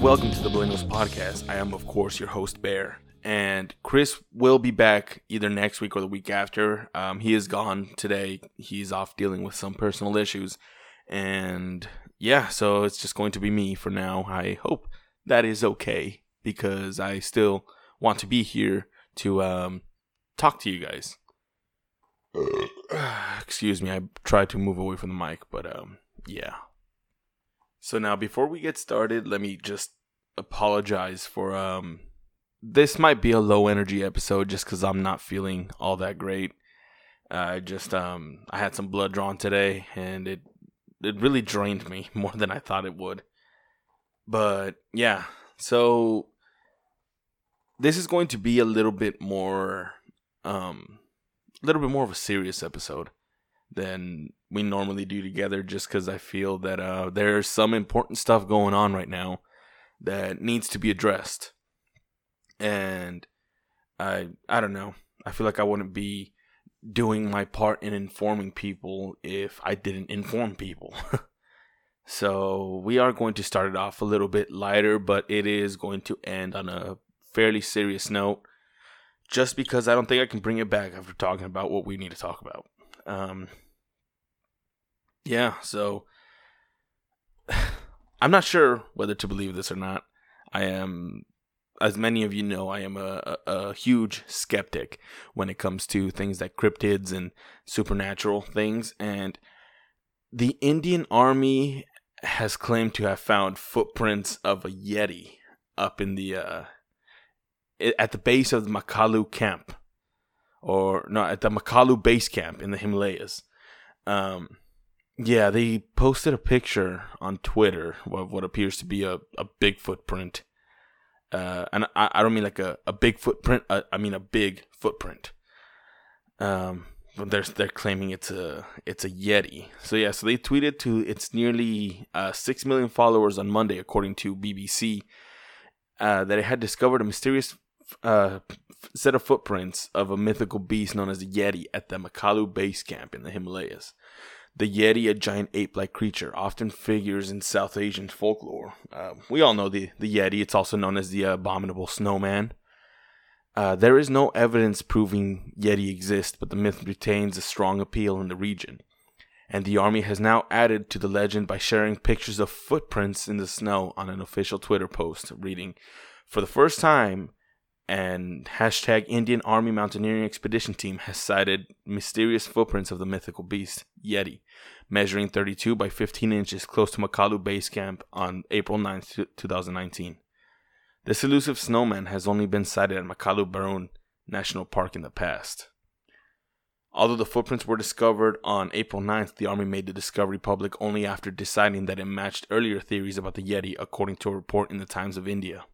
and welcome to the Billennials Podcast. I am, of course, your host, Bear. And Chris will be back either next week or the week after. Um, he is gone today. He's off dealing with some personal issues. And yeah, so it's just going to be me for now. I hope that is okay because I still want to be here to um, talk to you guys. Excuse me, I tried to move away from the mic, but um, yeah. So now, before we get started, let me just apologize for um. This might be a low energy episode just because I'm not feeling all that great. I just um I had some blood drawn today and it it really drained me more than I thought it would. But yeah, so this is going to be a little bit more um a little bit more of a serious episode than we normally do together just because I feel that uh, there's some important stuff going on right now that needs to be addressed. And I I don't know. I feel like I wouldn't be doing my part in informing people if I didn't inform people. so we are going to start it off a little bit lighter, but it is going to end on a fairly serious note. Just because I don't think I can bring it back after talking about what we need to talk about. Um, yeah, so I'm not sure whether to believe this or not. I am, as many of you know, I am a, a, huge skeptic when it comes to things like cryptids and supernatural things. And the Indian Army has claimed to have found footprints of a Yeti up in the uh, at the base of the Makalu camp, or no, at the Makalu base camp in the Himalayas. Um, yeah, they posted a picture on Twitter of what appears to be a, a big footprint. Uh, and I, I don't mean like a, a big footprint. Uh, I mean a big footprint. Um, they're they're claiming it's a it's a Yeti. So yeah, so they tweeted to its nearly uh, six million followers on Monday, according to BBC, uh, that it had discovered a mysterious uh, set of footprints of a mythical beast known as the Yeti at the Makalu base camp in the Himalayas. The Yeti, a giant ape like creature, often figures in South Asian folklore. Uh, we all know the, the Yeti, it's also known as the abominable snowman. Uh, there is no evidence proving Yeti exist, but the myth retains a strong appeal in the region. And the army has now added to the legend by sharing pictures of footprints in the snow on an official Twitter post reading, For the first time, and hashtag Indian Army Mountaineering Expedition Team has sighted mysterious footprints of the mythical beast, Yeti, measuring 32 by 15 inches close to Makalu Base Camp on April 9, 2019. This elusive snowman has only been sighted at Makalu Barun National Park in the past. Although the footprints were discovered on April 9th, the Army made the discovery public only after deciding that it matched earlier theories about the Yeti, according to a report in the Times of India.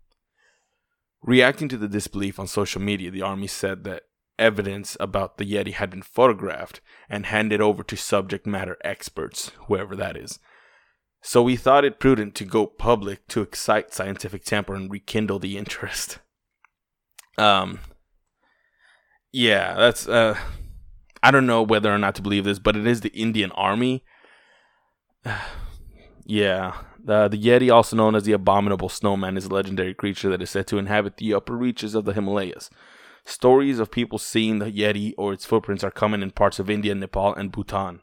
Reacting to the disbelief on social media, the army said that evidence about the Yeti had been photographed and handed over to subject matter experts, whoever that is. So we thought it prudent to go public to excite scientific temper and rekindle the interest. Um yeah, that's uh I don't know whether or not to believe this, but it is the Indian Army. yeah, uh, the Yeti, also known as the Abominable Snowman, is a legendary creature that is said to inhabit the upper reaches of the Himalayas. Stories of people seeing the Yeti or its footprints are common in parts of India, Nepal, and Bhutan.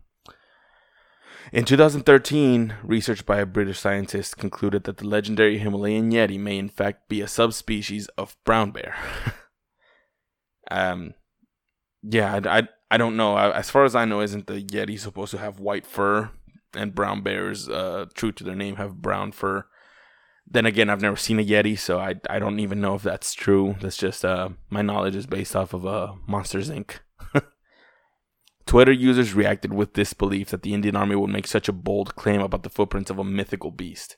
In 2013, research by a British scientist concluded that the legendary Himalayan Yeti may in fact be a subspecies of brown bear. um, yeah, I, I, I don't know. As far as I know, isn't the Yeti supposed to have white fur? And brown bears, uh, true to their name, have brown fur. Then again, I've never seen a Yeti, so I, I don't even know if that's true. That's just uh, my knowledge is based off of uh, Monsters Inc. Twitter users reacted with disbelief that the Indian Army would make such a bold claim about the footprints of a mythical beast.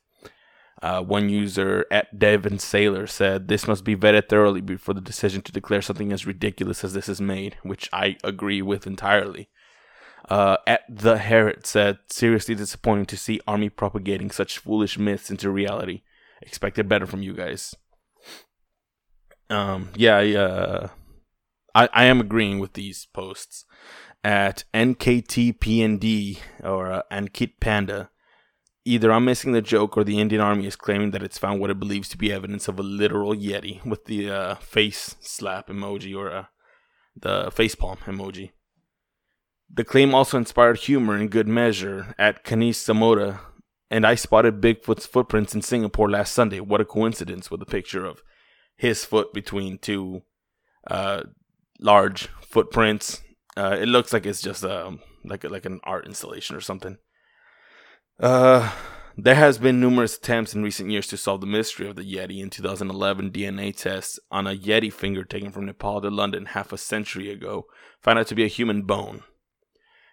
Uh, one user at Devon Sailor said, This must be vetted thoroughly before the decision to declare something as ridiculous as this is made, which I agree with entirely. Uh, at the Herald said, seriously disappointing to see Army propagating such foolish myths into reality. Expected better from you guys. Um, yeah, I, uh, I, I am agreeing with these posts. At NKTPND or uh, Ankit Panda, Either I'm missing the joke or the Indian Army is claiming that it's found what it believes to be evidence of a literal Yeti with the uh, face slap emoji or uh, the face palm emoji. The claim also inspired humor in good measure at Kanish Samora, and I spotted Bigfoot's footprints in Singapore last Sunday. What a coincidence with a picture of his foot between two uh, large footprints. Uh, it looks like it's just um, like like an art installation or something. Uh, there has been numerous attempts in recent years to solve the mystery of the Yeti. In 2011, DNA tests on a Yeti finger taken from Nepal to London half a century ago found out to be a human bone.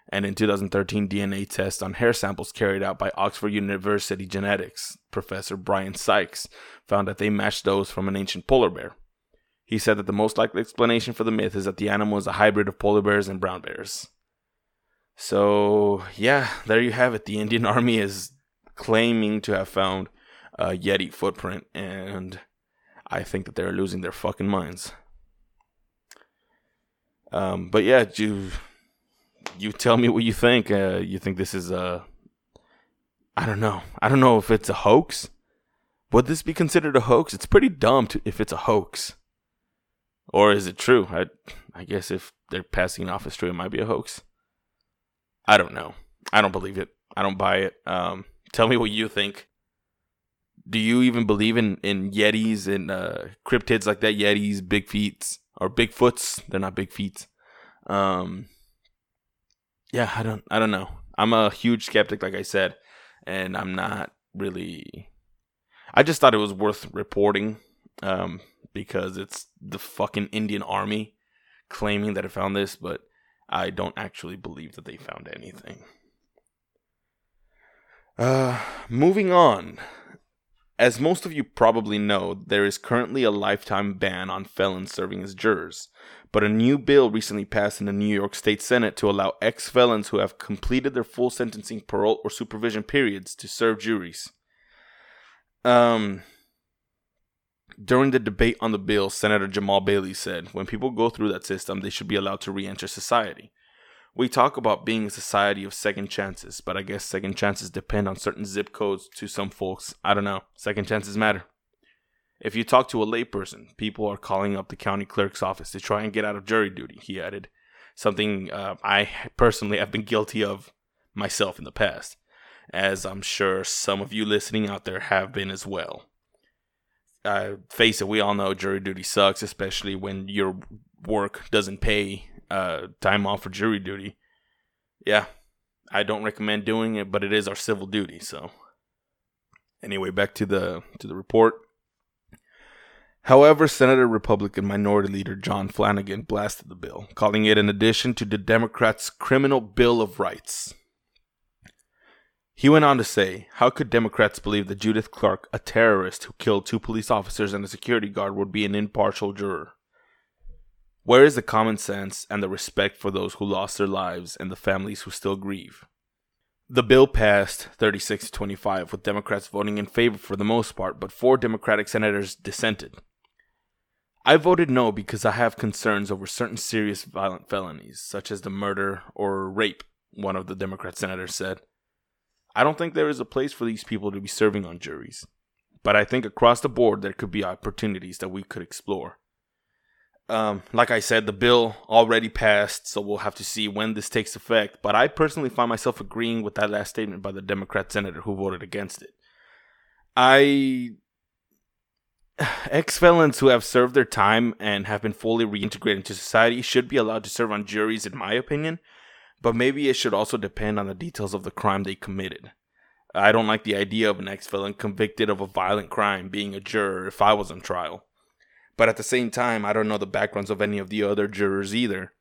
And in 2013, DNA tests on hair samples carried out by Oxford University genetics professor Brian Sykes found that they matched those from an ancient polar bear. He said that the most likely explanation for the myth is that the animal is a hybrid of polar bears and brown bears. So, yeah, there you have it. The Indian Army is claiming to have found a Yeti footprint, and I think that they're losing their fucking minds. Um, but yeah, you you tell me what you think. Uh, you think this is a I don't know. I don't know if it's a hoax. Would this be considered a hoax? It's pretty dumb to, if it's a hoax. Or is it true? I I guess if they're passing off as true, it might be a hoax. I don't know. I don't believe it. I don't buy it. Um, tell me what you think. Do you even believe in in yetis and uh, cryptids like that? Yetis, big feet, or Bigfoots? They're not big feet. Um, yeah, I don't. I don't know. I'm a huge skeptic, like I said, and I'm not really. I just thought it was worth reporting um, because it's the fucking Indian Army claiming that it found this, but I don't actually believe that they found anything. Uh, moving on. As most of you probably know, there is currently a lifetime ban on felons serving as jurors, but a new bill recently passed in the New York State Senate to allow ex felons who have completed their full sentencing parole or supervision periods to serve juries. Um, during the debate on the bill, Senator Jamaal Bailey said, When people go through that system, they should be allowed to re enter society. We talk about being a society of second chances, but I guess second chances depend on certain zip codes to some folks. I don't know. Second chances matter. If you talk to a layperson, people are calling up the county clerk's office to try and get out of jury duty, he added. Something uh, I personally have been guilty of myself in the past, as I'm sure some of you listening out there have been as well uh, face it, we all know jury duty sucks, especially when your work doesn't pay uh, time off for jury duty. Yeah, I don't recommend doing it, but it is our civil duty. So, anyway, back to the to the report. However, Senator Republican Minority Leader John Flanagan blasted the bill, calling it an addition to the Democrats' criminal Bill of Rights. He went on to say, How could Democrats believe that Judith Clark, a terrorist who killed two police officers and a security guard, would be an impartial juror? Where is the common sense and the respect for those who lost their lives and the families who still grieve? The bill passed 36 to 25, with Democrats voting in favor for the most part, but four Democratic senators dissented. I voted no because I have concerns over certain serious violent felonies, such as the murder or rape, one of the Democrat senators said. I don't think there is a place for these people to be serving on juries, but I think across the board there could be opportunities that we could explore. Um, like I said, the bill already passed, so we'll have to see when this takes effect. But I personally find myself agreeing with that last statement by the Democrat senator who voted against it. I ex felons who have served their time and have been fully reintegrated into society should be allowed to serve on juries, in my opinion but maybe it should also depend on the details of the crime they committed. I don't like the idea of an ex felon convicted of a violent crime being a juror if I was on trial. But at the same time, I don't know the backgrounds of any of the other jurors either.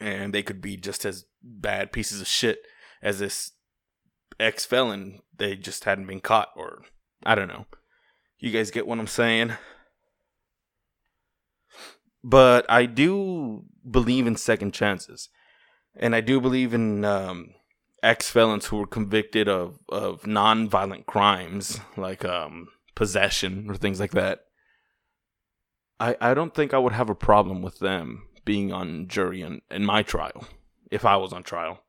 And they could be just as bad pieces of shit as this ex felon. They just hadn't been caught, or I don't know. You guys get what I'm saying? But I do believe in second chances and I do believe in um, ex felons who were convicted of of non violent crimes like um, possession or things like that. I I don't think I would have a problem with them being on jury in, in my trial if I was on trial.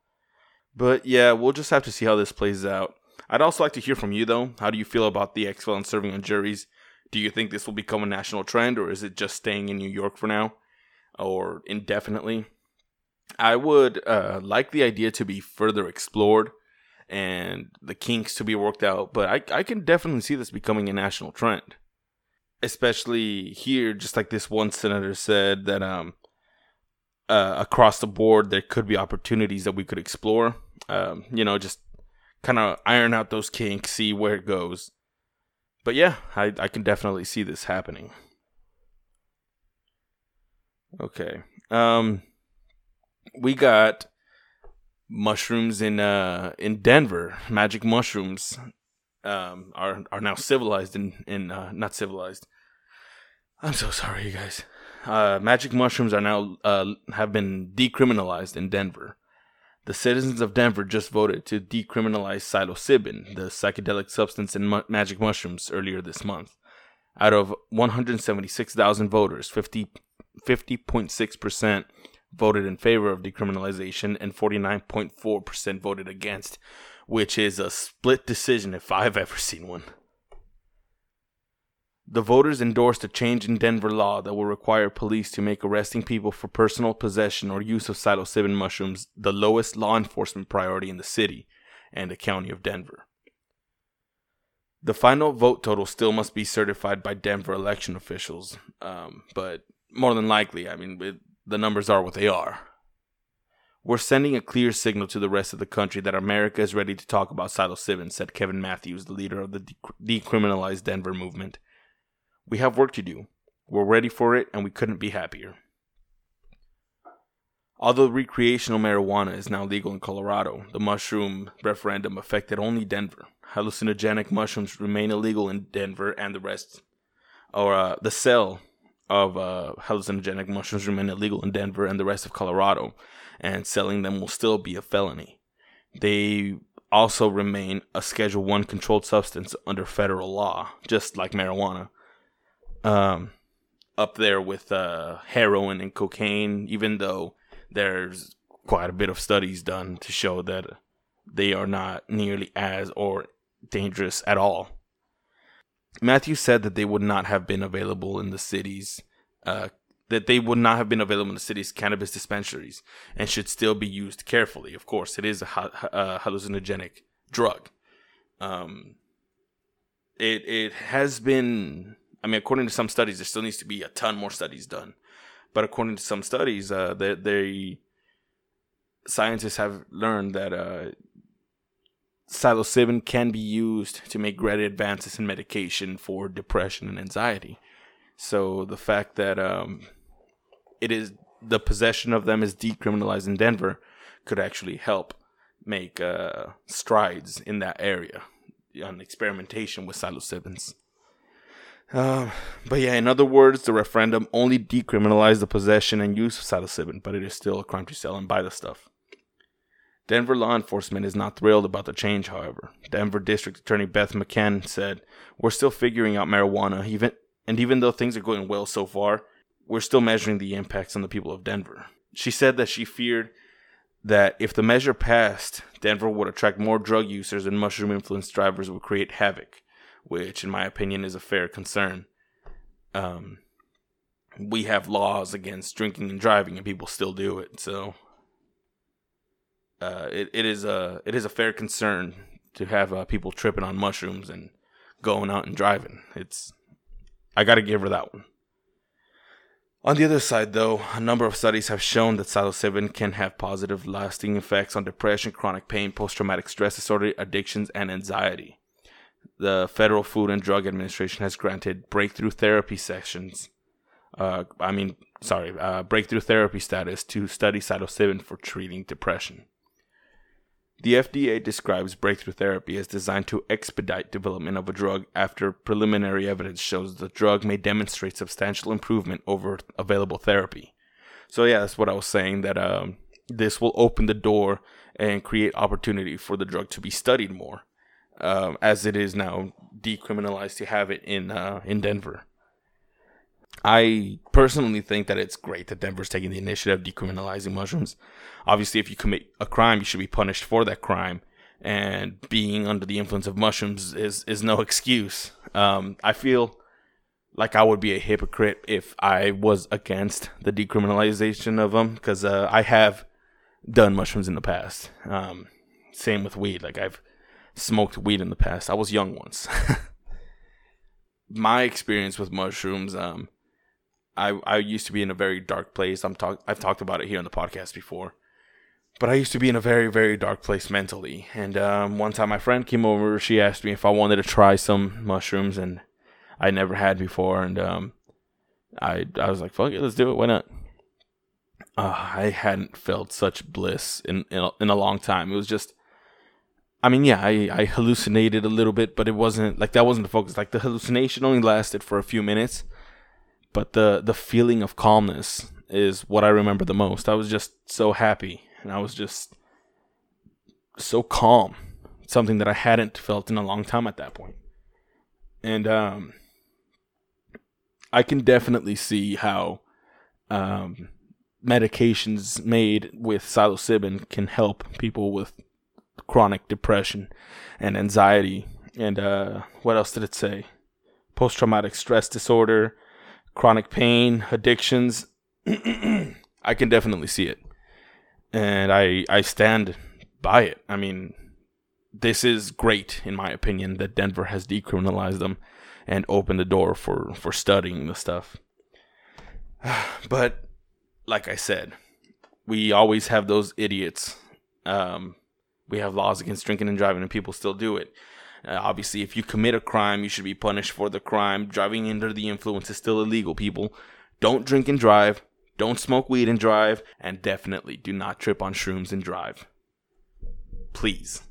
But yeah, we'll just have to see how this plays out. I'd also like to hear from you, though. How do you feel about the ex felons serving on juries? Do you think this will become a national trend, or is it just staying in New York for now, or indefinitely? I would uh, like the idea to be further explored and the kinks to be worked out, but I, I can definitely see this becoming a national trend. Especially here, just like this one senator said, that um, uh, across the board there could be opportunities that we could explore. Um, you know, just kind of iron out those kinks, see where it goes. But yeah, I, I can definitely see this happening. Okay. Um we got mushrooms in uh in Denver. Magic mushrooms um are are now civilized in in uh, not civilized. I'm so sorry, you guys. Uh, magic mushrooms are now uh, have been decriminalized in Denver. The citizens of Denver just voted to decriminalize psilocybin, the psychedelic substance in mu- magic mushrooms, earlier this month. Out of 176,000 voters, 50, 50.6% voted in favor of decriminalization and 49.4% voted against, which is a split decision if I've ever seen one. The voters endorsed a change in Denver law that will require police to make arresting people for personal possession or use of psilocybin mushrooms the lowest law enforcement priority in the city and the county of Denver. The final vote total still must be certified by Denver election officials, um, but more than likely, I mean, it, the numbers are what they are. We're sending a clear signal to the rest of the country that America is ready to talk about psilocybin, said Kevin Matthews, the leader of the decriminalized Denver movement. We have work to do. We're ready for it, and we couldn't be happier. Although recreational marijuana is now legal in Colorado, the mushroom referendum affected only Denver. Hallucinogenic mushrooms remain illegal in Denver, and the rest, or uh, the sale of uh, hallucinogenic mushrooms remain illegal in Denver and the rest of Colorado, and selling them will still be a felony. They also remain a Schedule One controlled substance under federal law, just like marijuana um, up there with uh, heroin and cocaine, even though there's quite a bit of studies done to show that they are not nearly as or dangerous at all. Matthew said that they would not have been available in the cities, uh, that they would not have been available in the city's cannabis dispensaries and should still be used carefully. Of course, it is a, a hallucinogenic drug. Um, it it has been I mean, according to some studies, there still needs to be a ton more studies done. But according to some studies, uh, they, they scientists have learned that uh, psilocybin can be used to make great advances in medication for depression and anxiety. So the fact that um, it is the possession of them is decriminalized in Denver could actually help make uh, strides in that area on experimentation with psilocybins. Uh, but yeah, in other words, the referendum only decriminalized the possession and use of psilocybin, but it is still a crime to sell and buy the stuff. Denver law enforcement is not thrilled about the change, however. Denver District Attorney Beth McCann said, We're still figuring out marijuana, even and even though things are going well so far, we're still measuring the impacts on the people of Denver. She said that she feared that if the measure passed, Denver would attract more drug users and mushroom influenced drivers would create havoc which, in my opinion, is a fair concern. Um, we have laws against drinking and driving, and people still do it. So, uh, it it is a it is a fair concern to have uh, people tripping on mushrooms and going out and driving. It's I got to give her that one. On the other side, though, a number of studies have shown that psilocybin can have positive, lasting effects on depression, chronic pain, post traumatic stress disorder, addictions, and anxiety the Federal Food and Drug Administration has granted breakthrough therapy sessions. Uh, I mean, sorry, uh, breakthrough therapy status to study psilocybin for treating depression. The FDA describes breakthrough therapy as designed to expedite development of a drug after preliminary evidence shows the drug may demonstrate substantial improvement over available therapy. So yeah, that's what I was saying that um, this will open the door and create opportunity for the drug to be studied more um, as it is now decriminalized to have it in uh, in Denver. I personally think that it's great that Denver's taking the initiative of decriminalizing mushrooms. Obviously, if you commit a crime, you should be punished for that crime, and being under the influence of mushrooms is is no excuse. Um, I feel like I would be a hypocrite if I was against the decriminalization of them because uh, I have done mushrooms in the past. Um, same with weed. Like I've smoked weed in the past. I was young once. My experience with mushrooms, um, I I used to be in a very dark place. I'm talk I've talked about it here on the podcast before. But I used to be in a very, very dark place mentally. And um, one time my friend came over, she asked me if I wanted to try some mushrooms and I never had before, and um, I I was like, fuck it, let's do it. Why not? Uh, I hadn't felt such bliss in in a, in a long time. It was just, I mean, yeah, I I hallucinated a little bit, but it wasn't like that wasn't the focus. Like the hallucination only lasted for a few minutes, but the the feeling of calmness is what I remember the most. I was just so happy, and I was just so calm. Something that I hadn't felt in a long time at that point. And um I can definitely see how um, medications made with psilocybin can help people with chronic depression and anxiety. And uh, what else did it say? Post traumatic stress disorder, chronic pain, addictions. I can definitely see it. And I I stand by it. I mean, this is great in my opinion that Denver has decriminalized them and opened the door for for studying the stuff. But like I said, we always have those idiots. Um, we have laws against drinking and driving, and people still do it. Uh, obviously, if you commit a crime, you should be punished for the crime. Driving under the influence is still illegal. People don't drink and drive. Don't smoke weed and drive, and definitely do not trip on shrooms and drive. Please.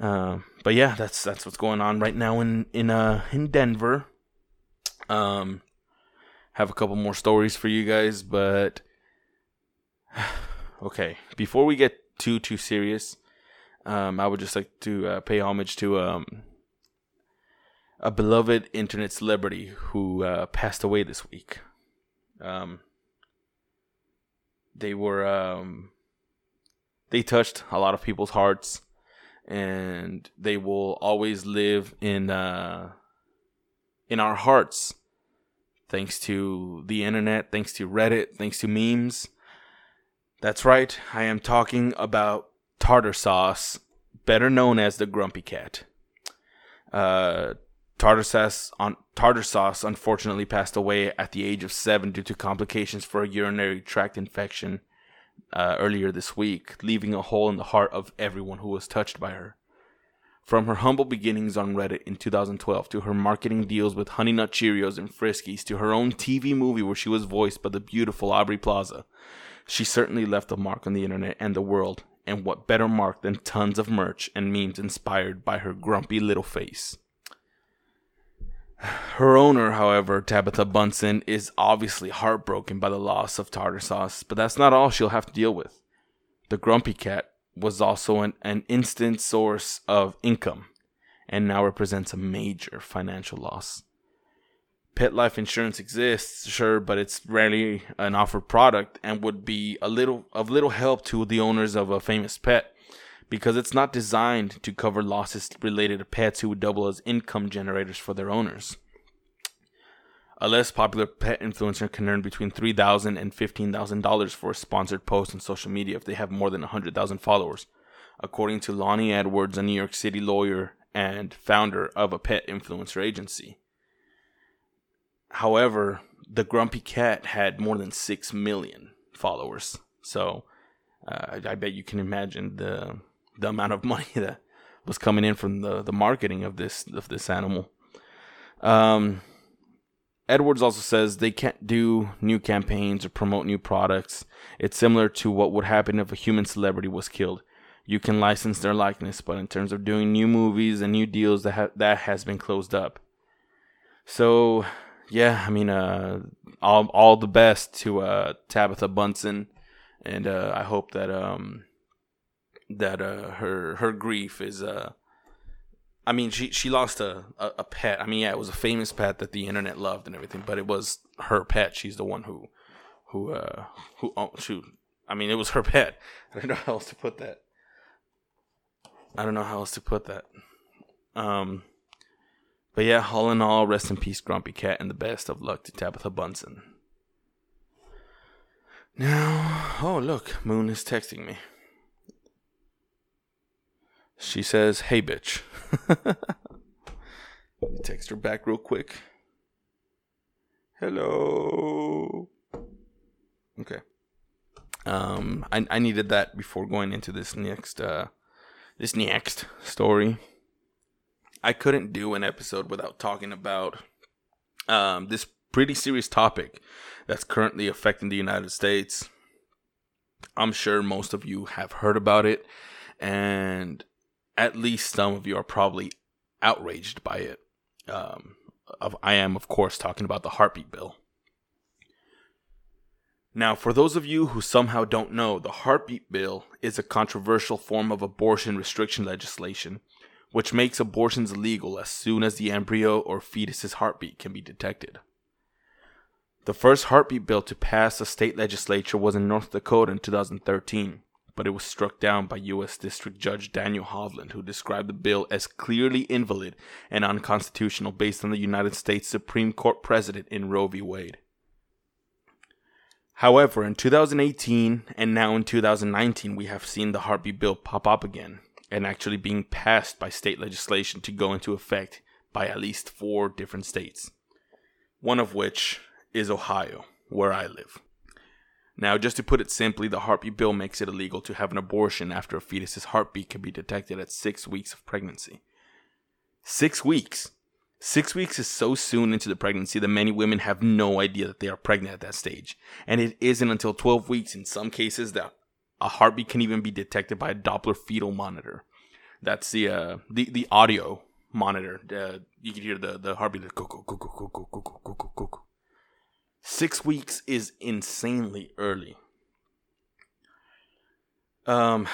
Uh, but yeah, that's that's what's going on right now in in uh in Denver. Um, have a couple more stories for you guys, but okay. Before we get too too serious, um, I would just like to uh, pay homage to um a beloved internet celebrity who uh, passed away this week. Um, they were um, they touched a lot of people's hearts and they will always live in uh, in our hearts thanks to the internet, thanks to Reddit, thanks to memes. That's right, I am talking about Tardar Sauce, better known as the grumpy cat. Uh, Tardar Sauce on Tardar Sauce unfortunately passed away at the age of 7 due to complications for a urinary tract infection uh, earlier this week, leaving a hole in the heart of everyone who was touched by her. From her humble beginnings on Reddit in 2012 to her marketing deals with Honey Nut Cheerios and Friskies to her own TV movie where she was voiced by the beautiful Aubrey Plaza, she certainly left a mark on the internet and the world, and what better mark than tons of merch and memes inspired by her grumpy little face. Her owner, however, Tabatha Bundesen, is obviously heartbroken by the loss of Tardar Sauce, but that's not all she'll have to deal with. The grumpy cat was also an, an instant source of income and now represents a major financial loss. Pet life insurance exists, sure, but it's rarely an offered product and would be a little of little help to the owners of a famous pet because it's not designed to cover losses related to pets who would double as income generators for their owners. A less popular pet influencer can earn between $3,000 and $15,000 for a sponsored post on social media if they have more than 100,000 followers, according to Loni Edwards, a New York City lawyer and founder of a pet influencer agency. However, the Grumpy Cat had more than 6 million followers. So uh, I bet you can imagine the the amount of money that was coming in from the, the marketing of this of this animal. Um, Edwards also says they can't do new campaigns or promote new products. It's similar to what would happen if a human celebrity was killed. You can license their likeness, but in terms of doing new movies and new deals, that ha- that has been closed up. So, yeah, I mean, uh, all all the best to uh, Tabatha Bundesen, and uh, I hope that um, that uh, her her grief is uh I mean she she lost a, a, a pet. I mean yeah, it was a famous pet that the internet loved and everything, but it was her pet. She's the one who who uh who oh, shoot. I mean it was her pet. I don't know how else to put that. I don't know how else to put that. Um, but yeah, all in all, rest in peace, Grumpy Cat, and the best of luck to Tabatha Bundesen. Now, oh look, Moon is texting me. She says, "Hey, bitch." Let me text her back real quick. Hello. Okay. Um, I I needed that before going into this next uh this next story. I couldn't do an episode without talking about um this pretty serious topic that's currently affecting the United States. I'm sure most of you have heard about it, and at least some of you are probably outraged by it. Um, of, I am, of course, talking about the heartbeat bill. Now, for those of you who somehow don't know, the heartbeat bill is a controversial form of abortion restriction legislation, which makes abortions illegal as soon as the embryo or fetus's heartbeat can be detected. The first heartbeat bill to pass a state legislature was in North Dakota in 2013, but it was struck down by U.S. District Judge Daniel Hovland, who described the bill as clearly invalid and unconstitutional based on the United States Supreme Court precedent in Roe v. Wade. However, in 2018 and now in 2019, we have seen the heartbeat bill pop up again and actually being passed by state legislation to go into effect by at least four different states, one of which is Ohio, where I live. Now, just to put it simply, the heartbeat bill makes it illegal to have an abortion after a fetus's heartbeat can be detected at six weeks of pregnancy. Six weeks! Six weeks is so soon into the pregnancy that many women have no idea that they are pregnant at that stage. And it isn't until 12 weeks in some cases that a heartbeat can even be detected by a Doppler fetal monitor. That's the uh, the the audio monitor. Uh, you can hear the the heartbeat. Six weeks is insanely early. Um,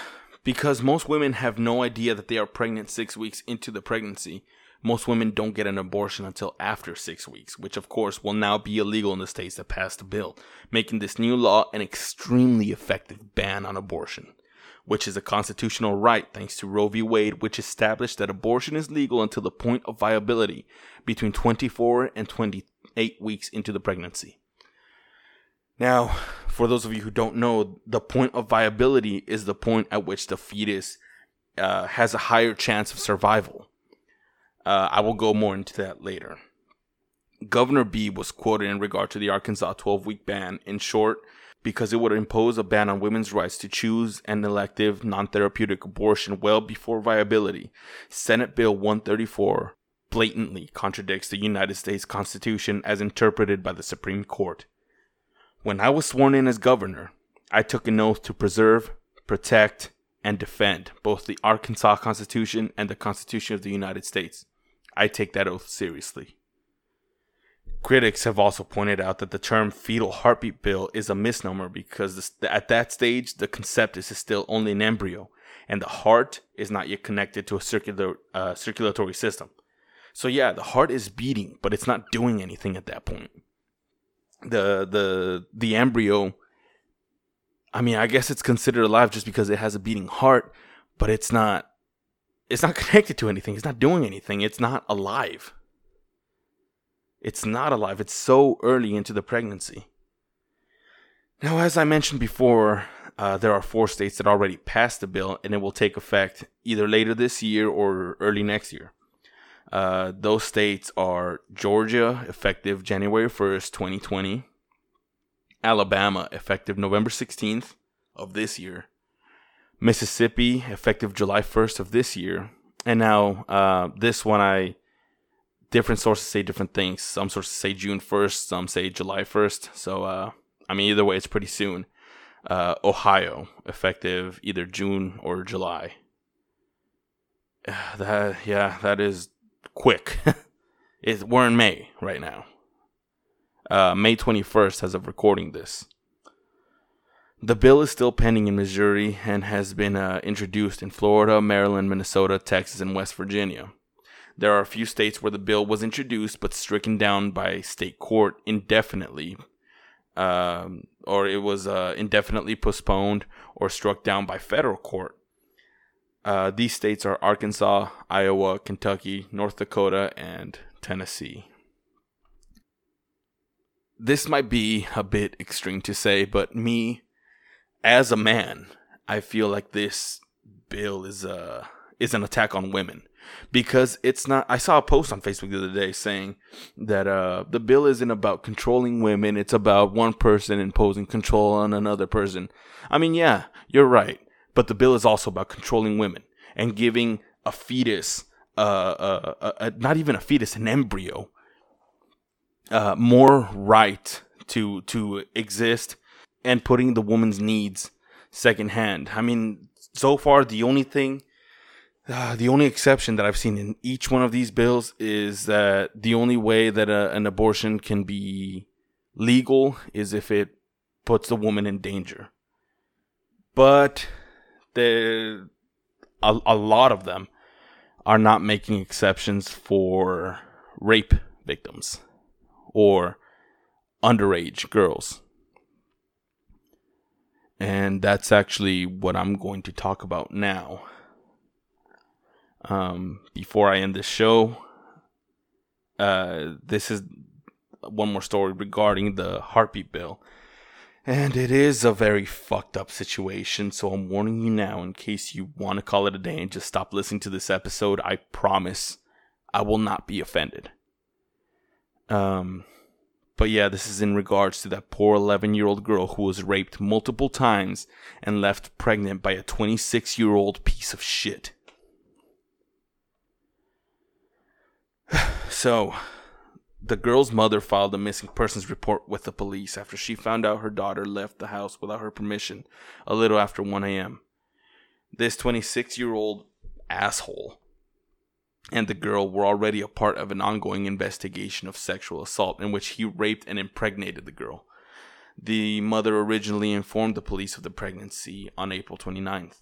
because most women have no idea that they are pregnant six weeks into the pregnancy, most women don't get an abortion until after six weeks, which of course will now be illegal in the states that passed the bill, making this new law an extremely effective ban on abortion, which is a constitutional right thanks to Roe v. Wade, which established that abortion is legal until the point of viability between 24 and 28 weeks into the pregnancy. Now, for those of you who don't know, the point of viability is the point at which the fetus uh, has a higher chance of survival. Uh, I will go more into that later. Governor Beebe was quoted in regard to the Arkansas 12 week ban, in short, because it would impose a ban on women's rights to choose an elective, non therapeutic abortion well before viability. Senate Bill 134 blatantly contradicts the United States Constitution as interpreted by the Supreme Court. When I was sworn in as governor, I took an oath to preserve, protect, and defend both the Arkansas Constitution and the Constitution of the United States. I take that oath seriously. Critics have also pointed out that the term fetal heartbeat bill is a misnomer because at that stage, the conceptus is still only an embryo, and the heart is not yet connected to a circular, uh, circulatory system. So, yeah, the heart is beating, but it's not doing anything at that point the the the embryo I mean, I guess it's considered alive just because it has a beating heart, but it's not it's not connected to anything. It's not doing anything. It's not alive. It's not alive. It's so early into the pregnancy. Now, as I mentioned before, uh, there are four states that already passed the bill, and it will take effect either later this year or early next year. Uh, those states are Georgia, effective January 1st, 2020. Alabama, effective November 16th of this year. Mississippi, effective July 1st of this year. And now, uh, this one, I different sources say different things. Some sources say June 1st, some say July 1st. So, uh, I mean, either way, it's pretty soon. Uh, Ohio, effective either June or July. That, yeah, that is quick. it's, we're in May right now. Uh, May 21st, as of recording this. The bill is still pending in Missouri and has been uh, introduced in Florida, Maryland, Minnesota, Texas, and West Virginia. There are a few states where the bill was introduced but stricken down by state court indefinitely, um, or it was uh, indefinitely postponed or struck down by federal court. Uh, these states are Arkansas, Iowa, Kentucky, North Dakota, and Tennessee. This might be a bit extreme to say, but me, as a man, I feel like this bill is a is an attack on women because it's not I saw a post on Facebook the other day saying that uh, the bill isn't about controlling women, it's about one person imposing control on another person. I mean, yeah, you're right, but the bill is also about controlling women and giving a fetus uh, uh, uh, uh not even a fetus, an embryo uh, more right to to exist and putting the woman's needs secondhand. I mean, so far the only thing uh, the only exception that I've seen in each one of these bills is that the only way that a, an abortion can be legal is if it puts the woman in danger. But there, a, a lot of them are not making exceptions for rape victims or underage girls. And that's actually what I'm going to talk about now. Um, before I end this show, uh, this is one more story regarding the heartbeat bill. And it is a very fucked up situation, so I'm warning you now in case you want to call it a day and just stop listening to this episode. I promise I will not be offended. Um, but yeah, this is in regards to that poor 11 year old girl who was raped multiple times and left pregnant by a 26 year old piece of shit. So, the girl's mother filed a missing persons report with the police after she found out her daughter left the house without her permission a little after 1 a.m. This 26 year old asshole and the girl were already a part of an ongoing investigation of sexual assault in which he raped and impregnated the girl. The mother originally informed the police of the pregnancy on April 29th.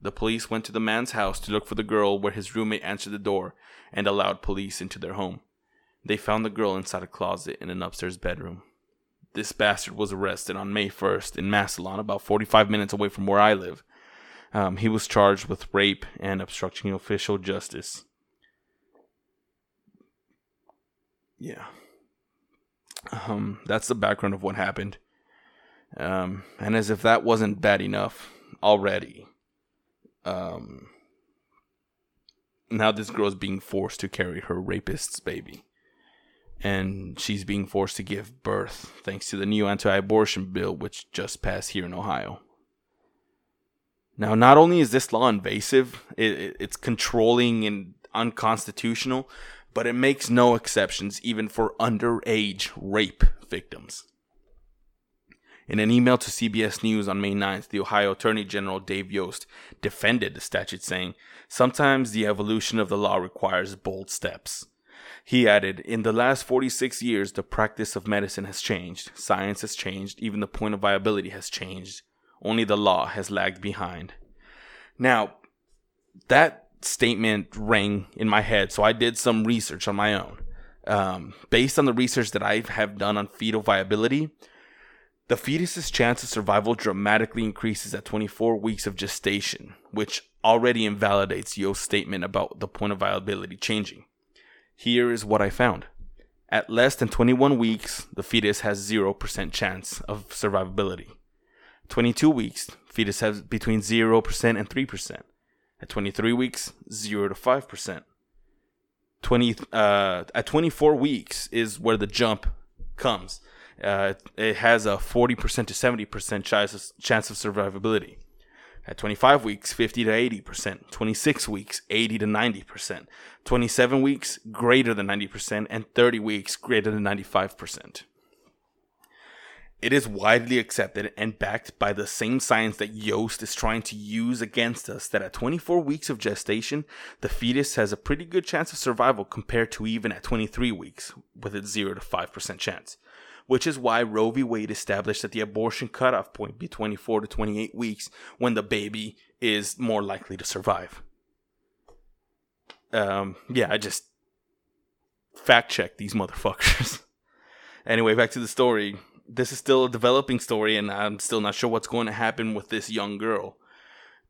The police went to the man's house to look for the girl where his roommate answered the door and allowed police into their home. They found the girl inside a closet in an upstairs bedroom. This bastard was arrested on May 1st in Massillon, about 45 minutes away from where I live. Um, he was charged with rape and obstructing official justice. Yeah. Um, that's the background of what happened. Um, and as if that wasn't bad enough already, um, now this girl is being forced to carry her rapist's baby. And she's being forced to give birth thanks to the new anti abortion bill, which just passed here in Ohio. Now, not only is this law invasive, it, it's controlling and unconstitutional, but it makes no exceptions even for underage rape victims. In an email to CBS News on May 9th, the Ohio Attorney General Dave Yost defended the statute, saying, Sometimes the evolution of the law requires bold steps. He added, In the last 46 years, the practice of medicine has changed, science has changed, even the point of viability has changed. Only the law has lagged behind. Now, that statement rang in my head, so I did some research on my own. Um, based on the research that I have done on fetal viability, the fetus's chance of survival dramatically increases at 24 weeks of gestation, which already invalidates Yost's statement about the point of viability changing. Here is what I found. At less than 21 weeks, the fetus has 0% chance of survivability. 22 weeks, fetus has between 0% and 3%. At 23 weeks, 0 to 5%. 20 uh, at 24 weeks is where the jump comes uh, it has a 40% to 70% chance chance of survivability. At 25 weeks, 50 to 80%. 26 weeks, 80 to 90%. 27 weeks, greater than 90%. And 30 weeks, greater than 95%. It is widely accepted and backed by the same science that Yost is trying to use against us that at 24 weeks of gestation, the fetus has a pretty good chance of survival compared to even at 23 weeks, with its 0 to 5% chance which is why Roe v. Wade established that the abortion cutoff point be 24 to 28 weeks when the baby is more likely to survive. Um, yeah, I just fact check these motherfuckers. anyway, back to the story. This is still a developing story, and I'm still not sure what's going to happen with this young girl.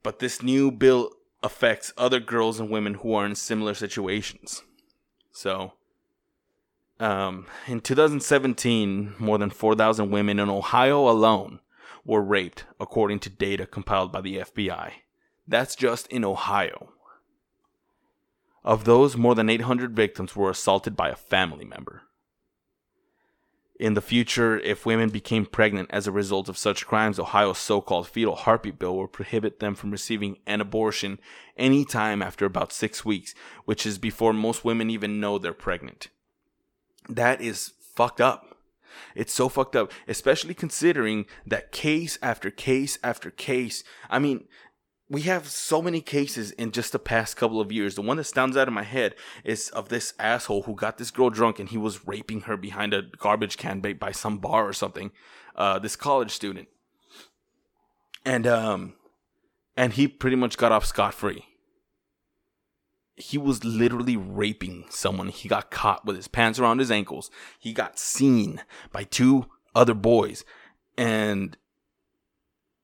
But this new bill affects other girls and women who are in similar situations. So, um, in 2017, more than 4,000 women in Ohio alone were raped, according to data compiled by the FBI. That's just in Ohio. Of those, more than 800 victims were assaulted by a family member. In the future, if women became pregnant as a result of such crimes, Ohio's so called fetal heartbeat bill will prohibit them from receiving an abortion any time after about six weeks, which is before most women even know they're pregnant. That is fucked up. It's so fucked up, especially considering that case after case after case. I mean, we have so many cases in just the past couple of years. The one that stands out in my head is of this asshole who got this girl drunk and he was raping her behind a garbage can by, by some bar or something. Uh, this college student, and um, and he pretty much got off scot free. He was literally raping someone. He got caught with his pants around his ankles. He got seen by two other boys, and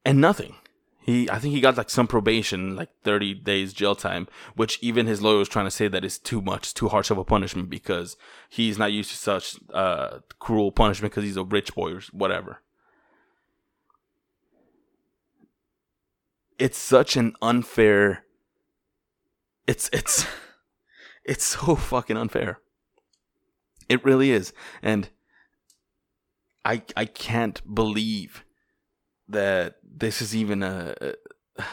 and nothing he, I think he got like some probation, like 30 days jail time, which even his lawyer was trying to say that is too much, too harsh of a punishment because he's not used to such uh, cruel punishment because he's a rich boy or whatever. It's such an unfair. It's it's it's so fucking unfair. It really is, and I I can't believe that this is even a, a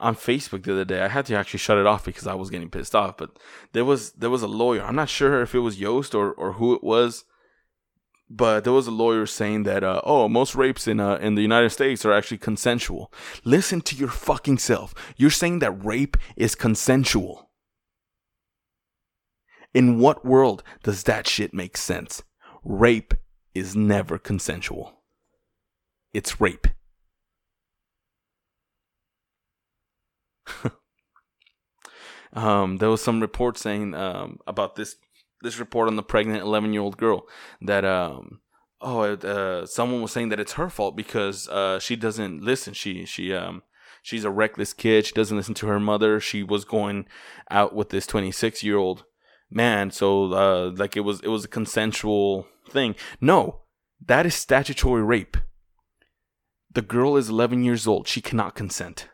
on Facebook the other day. I had to actually shut it off because I was getting pissed off. But there was there was a lawyer. I'm not sure if it was Yost or, or who it was, but there was a lawyer saying that uh, oh most rapes in uh, in the United States are actually consensual. Listen to your fucking self. You're saying that rape is consensual. In what world does that shit make sense? Rape is never consensual it's rape. um, there was some report saying um, about this this report on the pregnant 11 year old girl that um, oh uh, someone was saying that it's her fault because uh, she doesn't listen. She she um she's a reckless kid. She doesn't listen to her mother. She was going out with this 26 year old man. So uh, like it was it was a consensual thing. No, that is statutory rape. The girl is 11 years old. She cannot consent.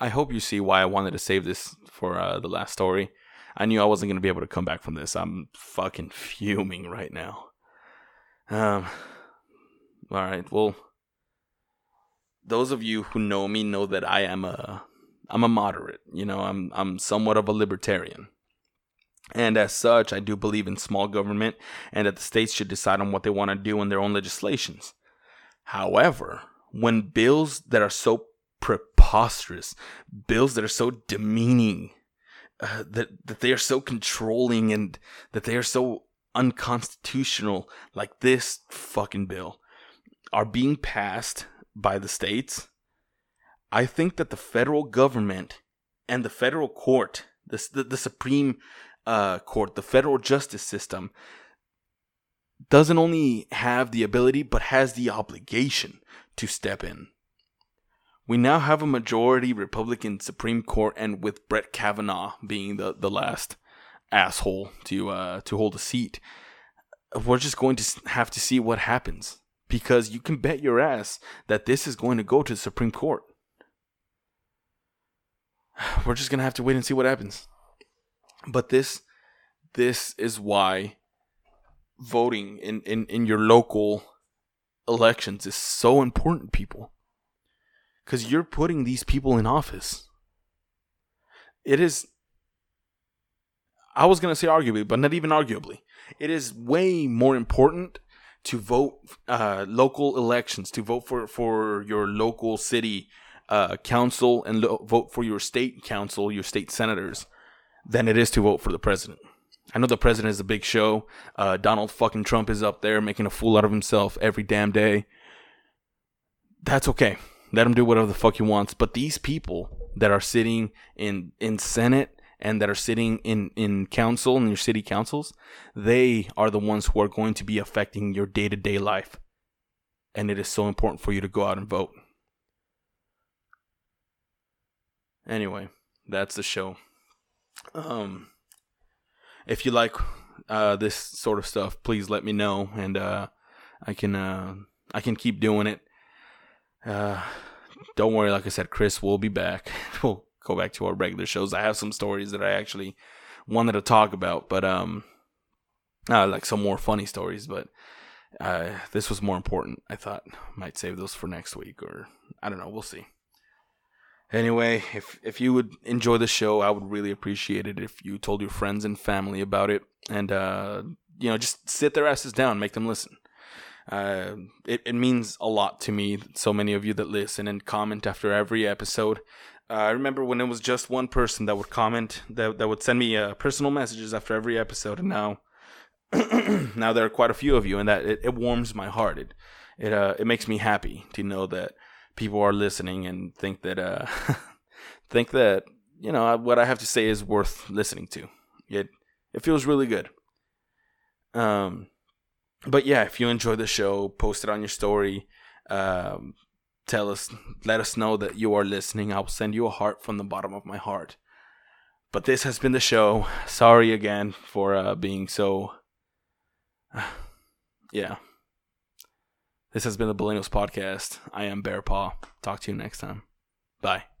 I hope you see why I wanted to save this for uh, the last story. I knew I wasn't going to be able to come back from this. I'm fucking fuming right now. Um, all right. Well, those of you who know me know that I am a I'm a moderate. You know, I'm I'm somewhat of a libertarian. And as such, I do believe in small government and that the states should decide on what they want to do in their own legislations. However, when bills that are so preposterous, bills that are so demeaning, uh, that, that they are so controlling and that they are so unconstitutional, like this fucking bill, are being passed by the states, I think that the federal government and the federal court, the, the, the Supreme uh, court, the federal justice system, doesn't only have the ability, but has the obligation to step in. We now have a majority Republican Supreme Court, and with Brett Kavanaugh being the, the last asshole to uh, to hold a seat, we're just going to have to see what happens because you can bet your ass that this is going to go to the Supreme Court. We're just gonna have to wait and see what happens. But this this is why voting in, in, in your local elections is so important, people. Because you're putting these people in office. It is, I was going to say arguably, but not even arguably. It is way more important to vote uh, local elections, to vote for, for your local city uh, council and lo- vote for your state council, your state senators than it is to vote for the president. I know the president is a big show. Uh, Donald fucking Trump is up there making a fool out of himself every damn day. That's okay. Let him do whatever the fuck he wants. But these people that are sitting in in Senate and that are sitting in in council in your city councils, they are the ones who are going to be affecting your day to day life, and it is so important for you to go out and vote. Anyway, that's the show. Um, if you like uh, this sort of stuff, please let me know, and uh, I can uh, I can keep doing it. Uh, don't worry, like I said, Chris will be back. we'll go back to our regular shows. I have some stories that I actually wanted to talk about, but um, uh, like some more funny stories, but uh, this was more important. I thought might save those for next week, or I don't know. We'll see. Anyway, if if you would enjoy the show, I would really appreciate it if you told your friends and family about it, and uh, you know, just sit their asses down, make them listen. Uh, it it means a lot to me. So many of you that listen and comment after every episode. Uh, I remember when it was just one person that would comment, that that would send me uh, personal messages after every episode, and now now there are quite a few of you, and that it, it warms my heart. It it uh, it makes me happy to know that people are listening and think that uh think that you know what I have to say is worth listening to. It it feels really good. Um, but yeah, if you enjoy the show, post it on your story. Um, tell us, let us know that you are listening. I'll send you a heart from the bottom of my heart. But this has been the show. Sorry again for uh, being so. yeah. This has been the Billennials Podcast. I am Bear Paw. Talk to you next time. Bye.